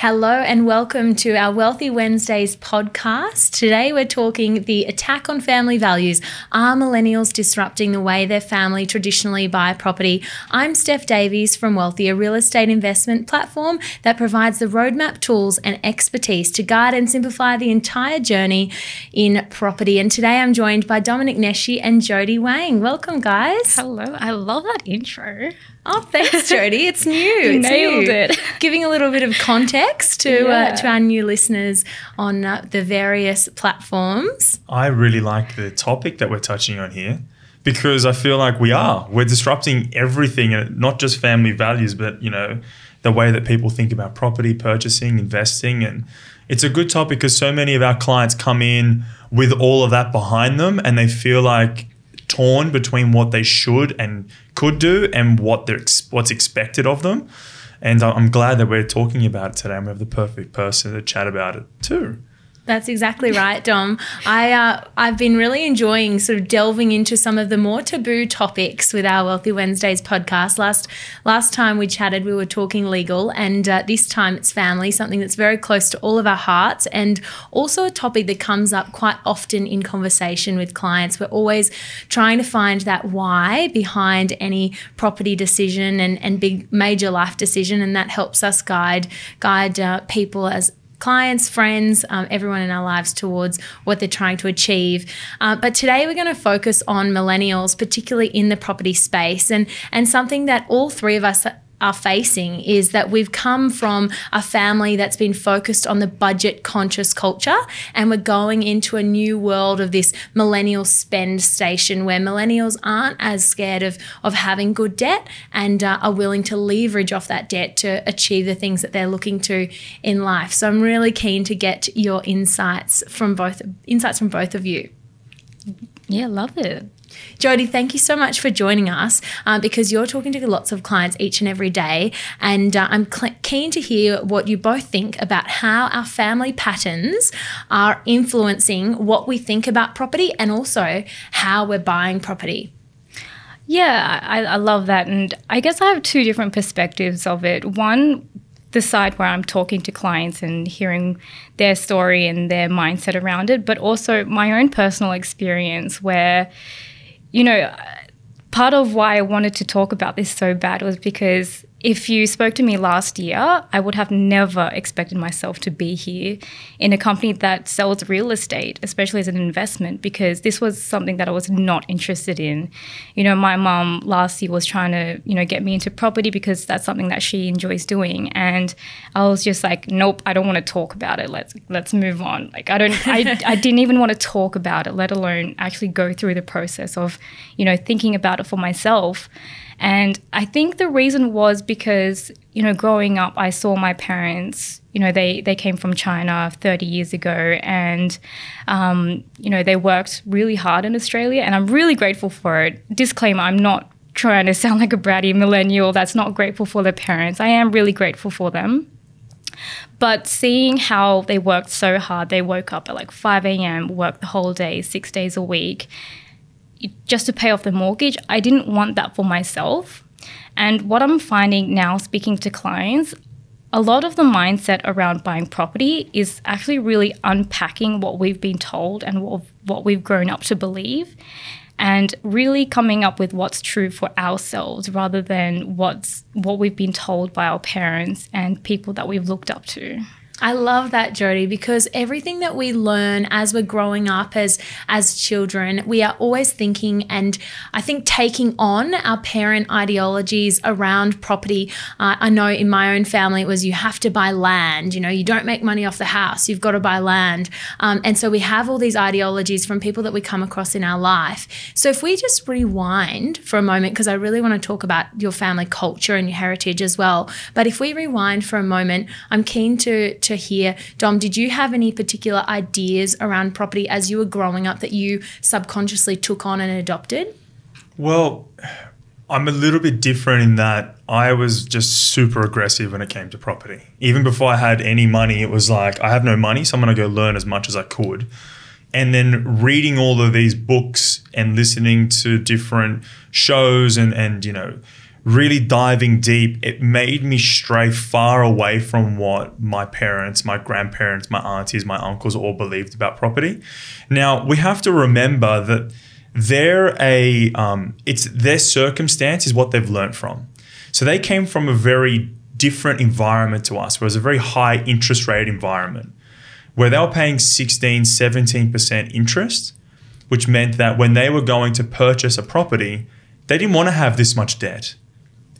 Hello and welcome to our Wealthy Wednesdays podcast. Today we're talking the attack on family values. Are millennials disrupting the way their family traditionally buy property? I'm Steph Davies from Wealthy, a real estate investment platform that provides the roadmap tools and expertise to guide and simplify the entire journey in property. And today I'm joined by Dominic Neshi and Jody Wang. Welcome, guys. Hello. I love that intro. Oh, thanks, Jody. It's new. It's Nailed new. it. Giving a little bit of context to uh, yeah. uh, to our new listeners on uh, the various platforms. I really like the topic that we're touching on here because I feel like we are we're disrupting everything, and not just family values, but you know the way that people think about property purchasing, investing, and it's a good topic because so many of our clients come in with all of that behind them, and they feel like torn between what they should and could do and what they're what's expected of them. And I'm glad that we're talking about it today and we have the perfect person to chat about it too. That's exactly right, Dom. I uh, I've been really enjoying sort of delving into some of the more taboo topics with our Wealthy Wednesdays podcast. Last last time we chatted, we were talking legal, and uh, this time it's family, something that's very close to all of our hearts, and also a topic that comes up quite often in conversation with clients. We're always trying to find that why behind any property decision and and big major life decision, and that helps us guide guide uh, people as clients, friends, um, everyone in our lives towards what they're trying to achieve. Uh, but today we're going to focus on millennials, particularly in the property space, and and something that all three of us are facing is that we've come from a family that's been focused on the budget conscious culture and we're going into a new world of this millennial spend station where millennials aren't as scared of of having good debt and uh, are willing to leverage off that debt to achieve the things that they're looking to in life. So i'm really keen to get your insights from both insights from both of you. Yeah love it Jody, thank you so much for joining us uh, because you're talking to lots of clients each and every day. And uh, I'm cl- keen to hear what you both think about how our family patterns are influencing what we think about property and also how we're buying property. Yeah, I, I love that. And I guess I have two different perspectives of it. One, the side where I'm talking to clients and hearing their story and their mindset around it, but also my own personal experience where you know, part of why I wanted to talk about this so bad was because if you spoke to me last year, I would have never expected myself to be here in a company that sells real estate, especially as an investment, because this was something that I was not interested in. You know, my mom last year was trying to, you know, get me into property because that's something that she enjoys doing. And I was just like, nope, I don't want to talk about it. Let's let's move on. Like I don't I, I didn't even want to talk about it, let alone actually go through the process of, you know, thinking about it for myself. And I think the reason was because, you know, growing up, I saw my parents, you know, they, they came from China 30 years ago and, um, you know, they worked really hard in Australia and I'm really grateful for it. Disclaimer, I'm not trying to sound like a bratty millennial that's not grateful for their parents. I am really grateful for them. But seeing how they worked so hard, they woke up at like 5 a.m., worked the whole day, six days a week, just to pay off the mortgage. I didn't want that for myself. And what I'm finding now, speaking to clients, a lot of the mindset around buying property is actually really unpacking what we've been told and what, we've grown up to believe and really coming up with what's true for ourselves rather than what's what we've been told by our parents and people that we've looked up to. I love that, Jody, because everything that we learn as we're growing up as as children, we are always thinking and I think taking on our parent ideologies around property. Uh, I know in my own family it was you have to buy land. You know, you don't make money off the house. You've got to buy land, um, and so we have all these ideologies from people that we come across in our life. So if we just rewind for a moment, because I really want to talk about your family culture and your heritage as well. But if we rewind for a moment, I'm keen to to hear. Dom, did you have any particular ideas around property as you were growing up that you subconsciously took on and adopted? Well, I'm a little bit different in that I was just super aggressive when it came to property. Even before I had any money, it was like, I have no money, so I'm going to go learn as much as I could. And then reading all of these books and listening to different shows and, and you know, really diving deep, it made me stray far away from what my parents, my grandparents, my aunties, my uncles all believed about property. Now, we have to remember that they're a, um, it's their circumstance is what they've learned from. So they came from a very different environment to us, where it was a very high interest rate environment where they were paying 16, 17% interest, which meant that when they were going to purchase a property, they didn't want to have this much debt.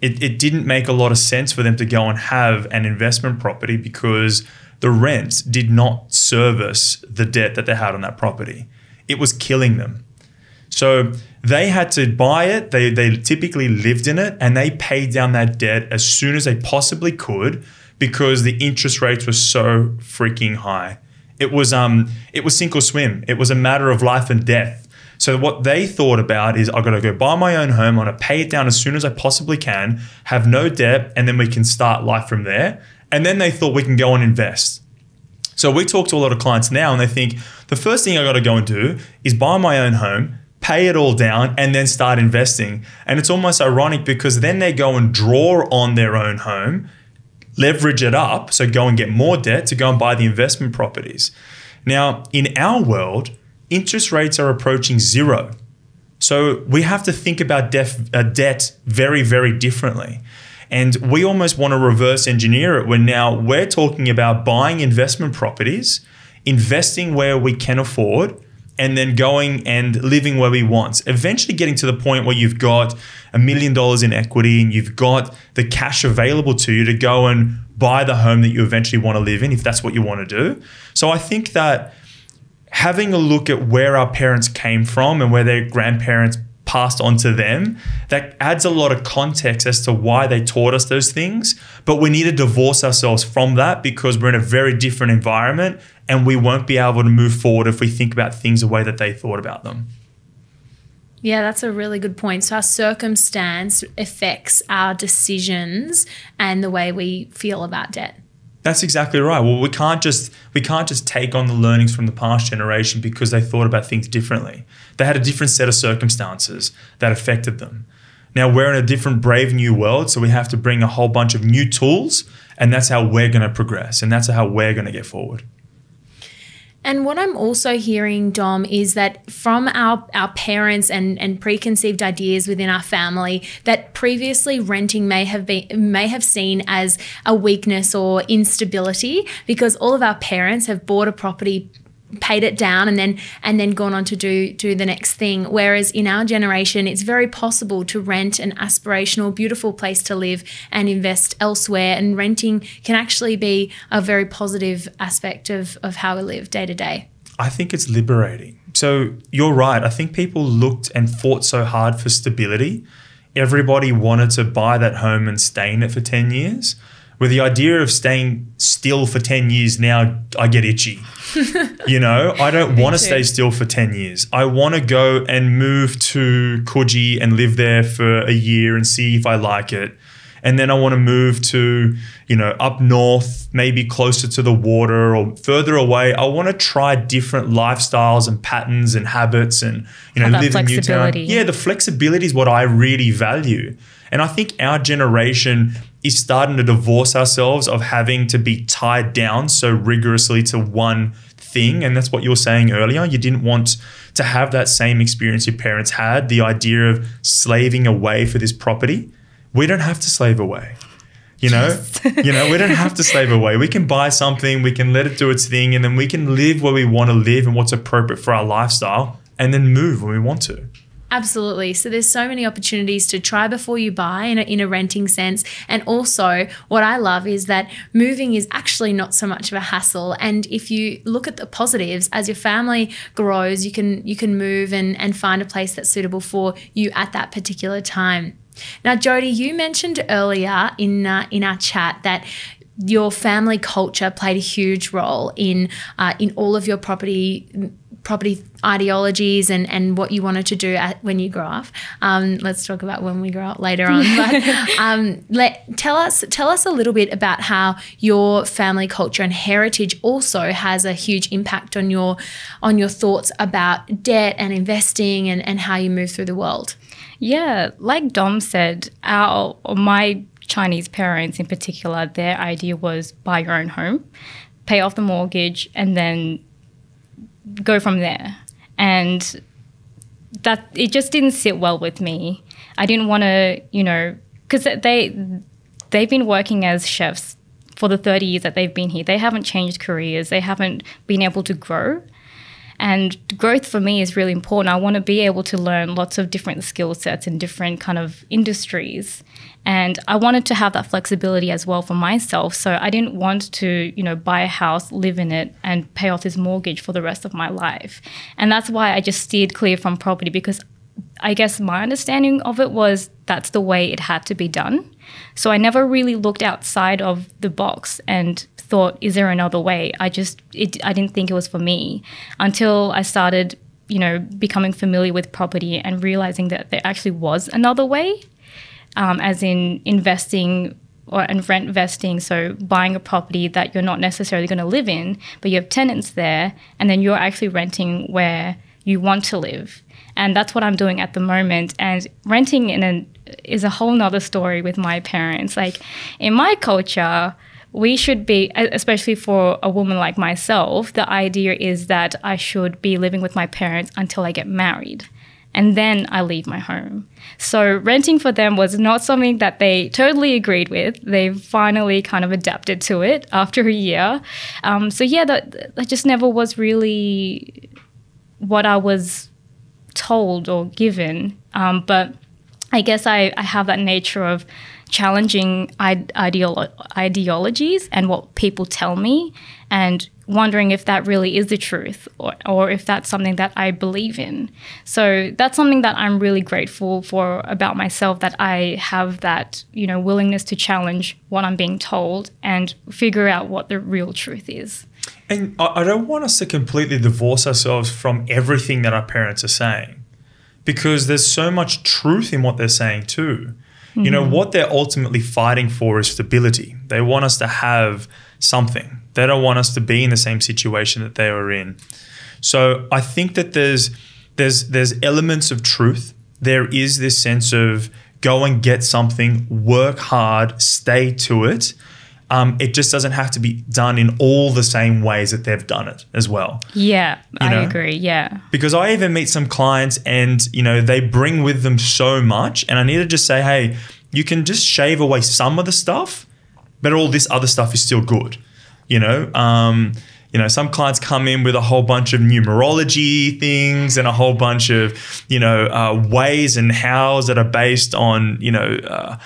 It, it didn't make a lot of sense for them to go and have an investment property because the rents did not service the debt that they had on that property. It was killing them. So they had to buy it, they, they typically lived in it, and they paid down that debt as soon as they possibly could because the interest rates were so freaking high. It was um it was sink or swim. It was a matter of life and death. So what they thought about is I've got to go buy my own home, I'm gonna pay it down as soon as I possibly can, have no debt, and then we can start life from there. And then they thought we can go and invest. So we talk to a lot of clients now and they think the first thing I got to go and do is buy my own home, pay it all down, and then start investing. And it's almost ironic because then they go and draw on their own home leverage it up, so go and get more debt to go and buy the investment properties. Now, in our world, interest rates are approaching zero. So we have to think about def, uh, debt very, very differently. And we almost want to reverse engineer it when now we're talking about buying investment properties, investing where we can afford, and then going and living where we want. Eventually getting to the point where you've got a million dollars in equity and you've got the cash available to you to go and buy the home that you eventually want to live in if that's what you want to do. So I think that having a look at where our parents came from and where their grandparents passed on to them, that adds a lot of context as to why they taught us those things. But we need to divorce ourselves from that because we're in a very different environment and we won't be able to move forward if we think about things the way that they thought about them. Yeah, that's a really good point. So, our circumstance affects our decisions and the way we feel about debt. That's exactly right. Well, we can't just we can't just take on the learnings from the past generation because they thought about things differently. They had a different set of circumstances that affected them. Now we're in a different brave new world, so we have to bring a whole bunch of new tools and that's how we're going to progress and that's how we're going to get forward. And what I'm also hearing, Dom, is that from our, our parents and, and preconceived ideas within our family, that previously renting may have been may have seen as a weakness or instability because all of our parents have bought a property paid it down and then and then gone on to do do the next thing. Whereas in our generation it's very possible to rent an aspirational beautiful place to live and invest elsewhere. And renting can actually be a very positive aspect of of how we live day to day. I think it's liberating. So you're right. I think people looked and fought so hard for stability. Everybody wanted to buy that home and stay in it for 10 years with the idea of staying still for 10 years now i get itchy. You know i don't want to stay still for 10 years. I want to go and move to Coogee and live there for a year and see if i like it. And then i want to move to you know up north maybe closer to the water or further away. I want to try different lifestyles and patterns and habits and you know live in newtown yeah the flexibility is what i really value and I think our generation is starting to divorce ourselves of having to be tied down so rigorously to one thing. And that's what you were saying earlier. You didn't want to have that same experience your parents had, the idea of slaving away for this property. We don't have to slave away. You know, you know, we don't have to slave away. We can buy something, we can let it do its thing, and then we can live where we want to live and what's appropriate for our lifestyle, and then move when we want to. Absolutely. So there's so many opportunities to try before you buy in a, in a renting sense. And also, what I love is that moving is actually not so much of a hassle. And if you look at the positives, as your family grows, you can you can move and, and find a place that's suitable for you at that particular time. Now, Jody, you mentioned earlier in uh, in our chat that your family culture played a huge role in uh, in all of your property property ideologies and, and what you wanted to do at, when you grow up. Um, let's talk about when we grow up later on. But um, let tell us tell us a little bit about how your family culture and heritage also has a huge impact on your on your thoughts about debt and investing and, and how you move through the world. Yeah, like Dom said, our my Chinese parents in particular, their idea was buy your own home, pay off the mortgage, and then go from there. And that it just didn't sit well with me. I didn't want to, you know, because they they've been working as chefs for the 30 years that they've been here. They haven't changed careers. They haven't been able to grow. And growth for me is really important. I want to be able to learn lots of different skill sets in different kind of industries. And I wanted to have that flexibility as well for myself. So I didn't want to, you know, buy a house, live in it, and pay off this mortgage for the rest of my life. And that's why I just steered clear from property because I guess my understanding of it was that's the way it had to be done. So I never really looked outside of the box and thought, is there another way? I just, it, I didn't think it was for me until I started, you know, becoming familiar with property and realizing that there actually was another way, um, as in investing or and rent vesting. So buying a property that you're not necessarily going to live in, but you have tenants there, and then you're actually renting where you want to live. And that's what I'm doing at the moment. And renting in an is a whole nother story with my parents. Like in my culture, we should be, especially for a woman like myself, the idea is that I should be living with my parents until I get married. And then I leave my home. So renting for them was not something that they totally agreed with. They finally kind of adapted to it after a year. Um, so yeah, that, that just never was really what I was told or given. Um, but I guess I, I have that nature of challenging ideolo- ideologies and what people tell me and wondering if that really is the truth or, or if that's something that I believe in. So that's something that I'm really grateful for about myself that I have that, you know, willingness to challenge what I'm being told and figure out what the real truth is. And I don't want us to completely divorce ourselves from everything that our parents are saying because there's so much truth in what they're saying too. Mm-hmm. You know, mm-hmm. what they're ultimately fighting for is stability. They want us to have something. They don't want us to be in the same situation that they were in. So I think that there's there's there's elements of truth. There is this sense of go and get something, work hard, stay to it. Um, it just doesn't have to be done in all the same ways that they've done it as well. Yeah, you I agree. Yeah. Because I even meet some clients and, you know, they bring with them so much. And I need to just say, hey, you can just shave away some of the stuff, but all this other stuff is still good. You know, um, you know, some clients come in with a whole bunch of numerology things and a whole bunch of, you know, uh, ways and hows that are based on, you know, uh,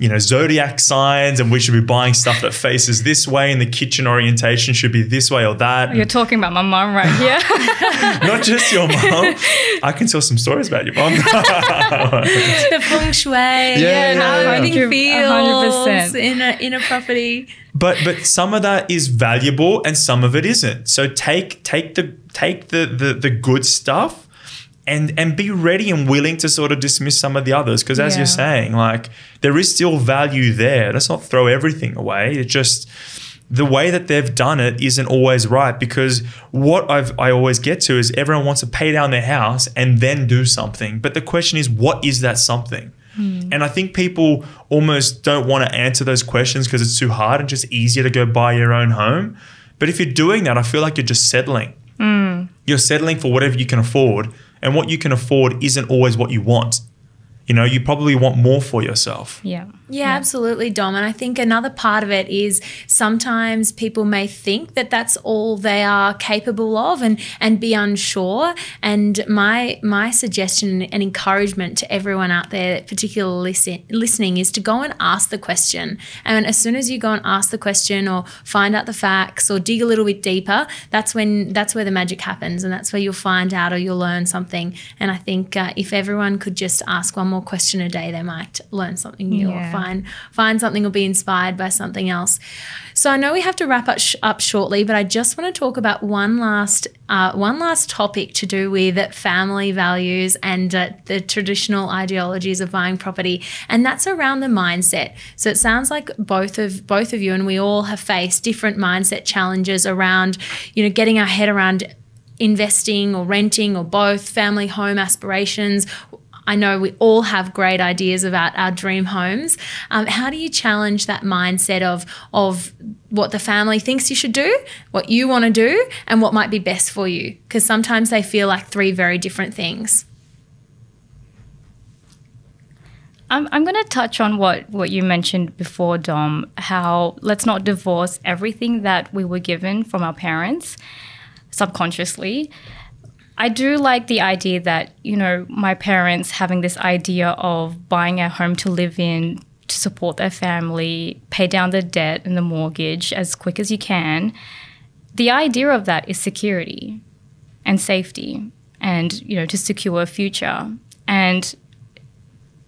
you know, zodiac signs and we should be buying stuff that faces this way and the kitchen orientation should be this way or that. You're talking about my mom right here. Not just your mom. I can tell some stories about your mom. the feng shui, yeah, yeah, how everything feels 100%. in a in a property. But but some of that is valuable and some of it isn't. So take take the take the the, the good stuff and and be ready and willing to sort of dismiss some of the others because as yeah. you're saying like there is still value there let's not throw everything away it just the way that they've done it isn't always right because what I've, I always get to is everyone wants to pay down their house and then do something. But the question is, what is that something? Hmm. And I think people almost don't want to answer those questions because it's too hard and just easier to go buy your own home. But if you're doing that, I feel like you're just settling. Mm. You're settling for whatever you can afford and what you can afford isn't always what you want. You know, you probably want more for yourself. Yeah. Yeah, yeah, absolutely, Dom. And I think another part of it is sometimes people may think that that's all they are capable of and and be unsure. And my my suggestion and encouragement to everyone out there, particularly listen, listening, is to go and ask the question. And as soon as you go and ask the question or find out the facts or dig a little bit deeper, that's when that's where the magic happens, and that's where you'll find out or you'll learn something. And I think uh, if everyone could just ask one more question a day, they might learn something new Yeah. or find find something or be inspired by something else. So I know we have to wrap up, sh- up shortly, but I just want to talk about one last uh, one last topic to do with family values and uh, the traditional ideologies of buying property, and that's around the mindset. So it sounds like both of both of you and we all have faced different mindset challenges around, you know, getting our head around investing or renting or both, family home aspirations. I know we all have great ideas about our dream homes. Um, how do you challenge that mindset of of what the family thinks you should do, what you want to do, and what might be best for you? Because sometimes they feel like three very different things. I'm, I'm going to touch on what, what you mentioned before, Dom, how let's not divorce everything that we were given from our parents subconsciously. I do like the idea that, you know, my parents having this idea of buying a home to live in to support their family, pay down the debt and the mortgage as quick as you can. The idea of that is security and safety and, you know, to secure a future. And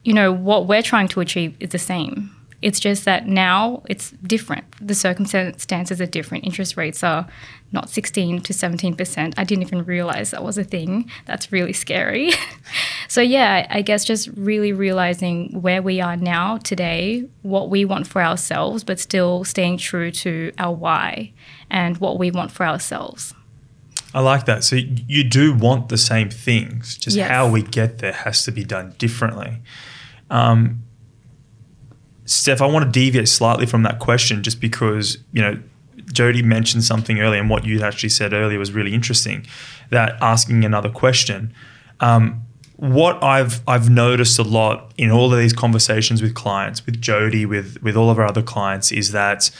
you know, what we're trying to achieve is the same. It's just that now it's different. The circumstances are different. Interest rates are not 16 to 17%. I didn't even realize that was a thing. That's really scary. so, yeah, I guess just really realizing where we are now today, what we want for ourselves, but still staying true to our why and what we want for ourselves. I like that. So you do want the same things, just Yes. how we get there has to be done differently. Um, Steph, I want to deviate slightly from that question just because, you know, Jody mentioned something earlier, and what you actually said earlier was really interesting. That asking another question. Um, what I've I've noticed a lot in all of these conversations with clients, with Jody, with with all of our other clients, is that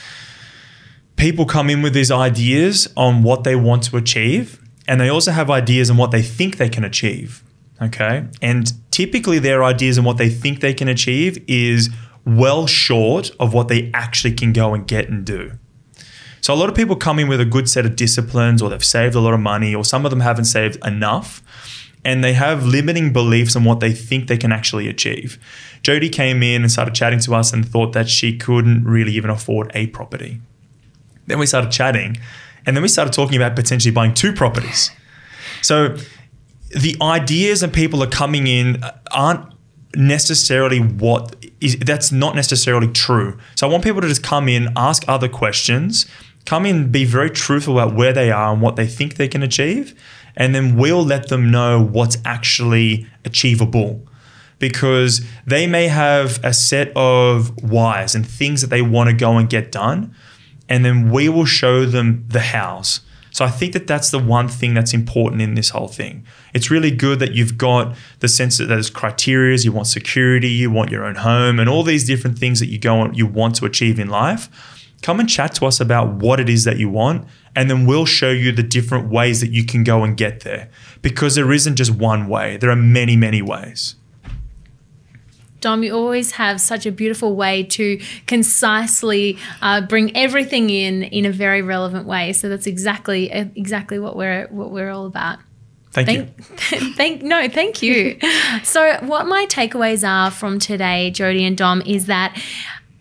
people come in with these ideas on what they want to achieve, and they also have ideas on what they think they can achieve. Okay. And typically, their ideas and what they think they can achieve is well short of what they actually can go and get and do. So, a lot of people come in with a good set of disciplines, or they've saved a lot of money, or some of them haven't saved enough, and they have limiting beliefs on what they think they can actually achieve. Jody came in and started chatting to us and thought that she couldn't really even afford a property. Then we started chatting, and then we started talking about potentially buying two properties. So the ideas and people are coming in aren't necessarily what is that's not necessarily true. So I want people to just come in, ask other questions, come in, be very truthful about where they are and what they think they can achieve, and then we'll let them know what's actually achievable because they may have a set of whys and things that they want to go and get done and then we will show them the hows so i think that that's the one thing that's important in this whole thing. It's really good that you've got the sense that there's criteria you want security you want your own home and all these different things that you go and you want to achieve in life. Come and chat to us about what it is that you want and then we'll show you the different ways that you can go and get there. Because there isn't just one way. There are many many ways Dom, you always have such a beautiful way to concisely uh, bring everything in in a very relevant way. So that's exactly exactly what we're what we're all about. thank, you Thank, thank no, thank you. so, what my takeaways are from today, Jody and Dom, is that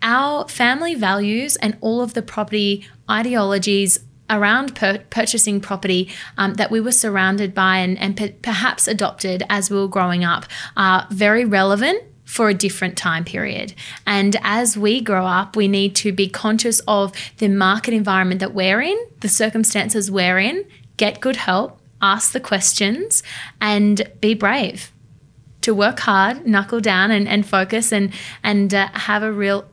our family values and all of the property ideologies around pur- purchasing property um, that we were surrounded by and, and per- perhaps adopted as we were growing up are very relevant for a different time period. And as we grow up, we need to be conscious of the market environment that we're in, the circumstances we're in, get good help, ask the questions, and be brave to work hard, knuckle down, and, and focus and, and uh, have a real,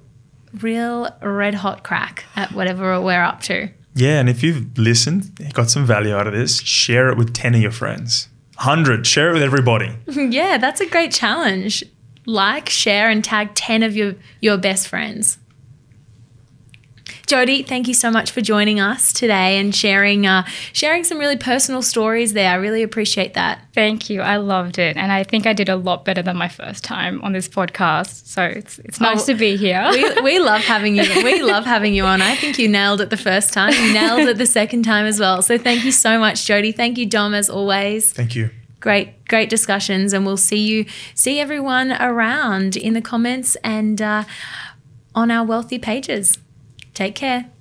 real red hot crack at whatever we're up to. Yeah, and if you've listened, got some value out of this, share it with 10 of your friends. 100, share it with everybody. yeah, that's a great challenge. Like, share, and tag 10 of your, your best friends. Jody, thank you so much for joining us today and sharing uh, sharing some really personal stories there. I really appreciate that. Thank you. I loved it. And I think I did a lot better than my first time on this podcast. So it's it's nice Oh, to be here. We, we love having you. We love having you on. I think you nailed it the first time. You nailed it the second time as well. So thank you so much, Jody. Thank you, Dom, as always. Thank you. Great great discussions and we'll see you see everyone around in the comments and uh, on our wealthy pages. Take care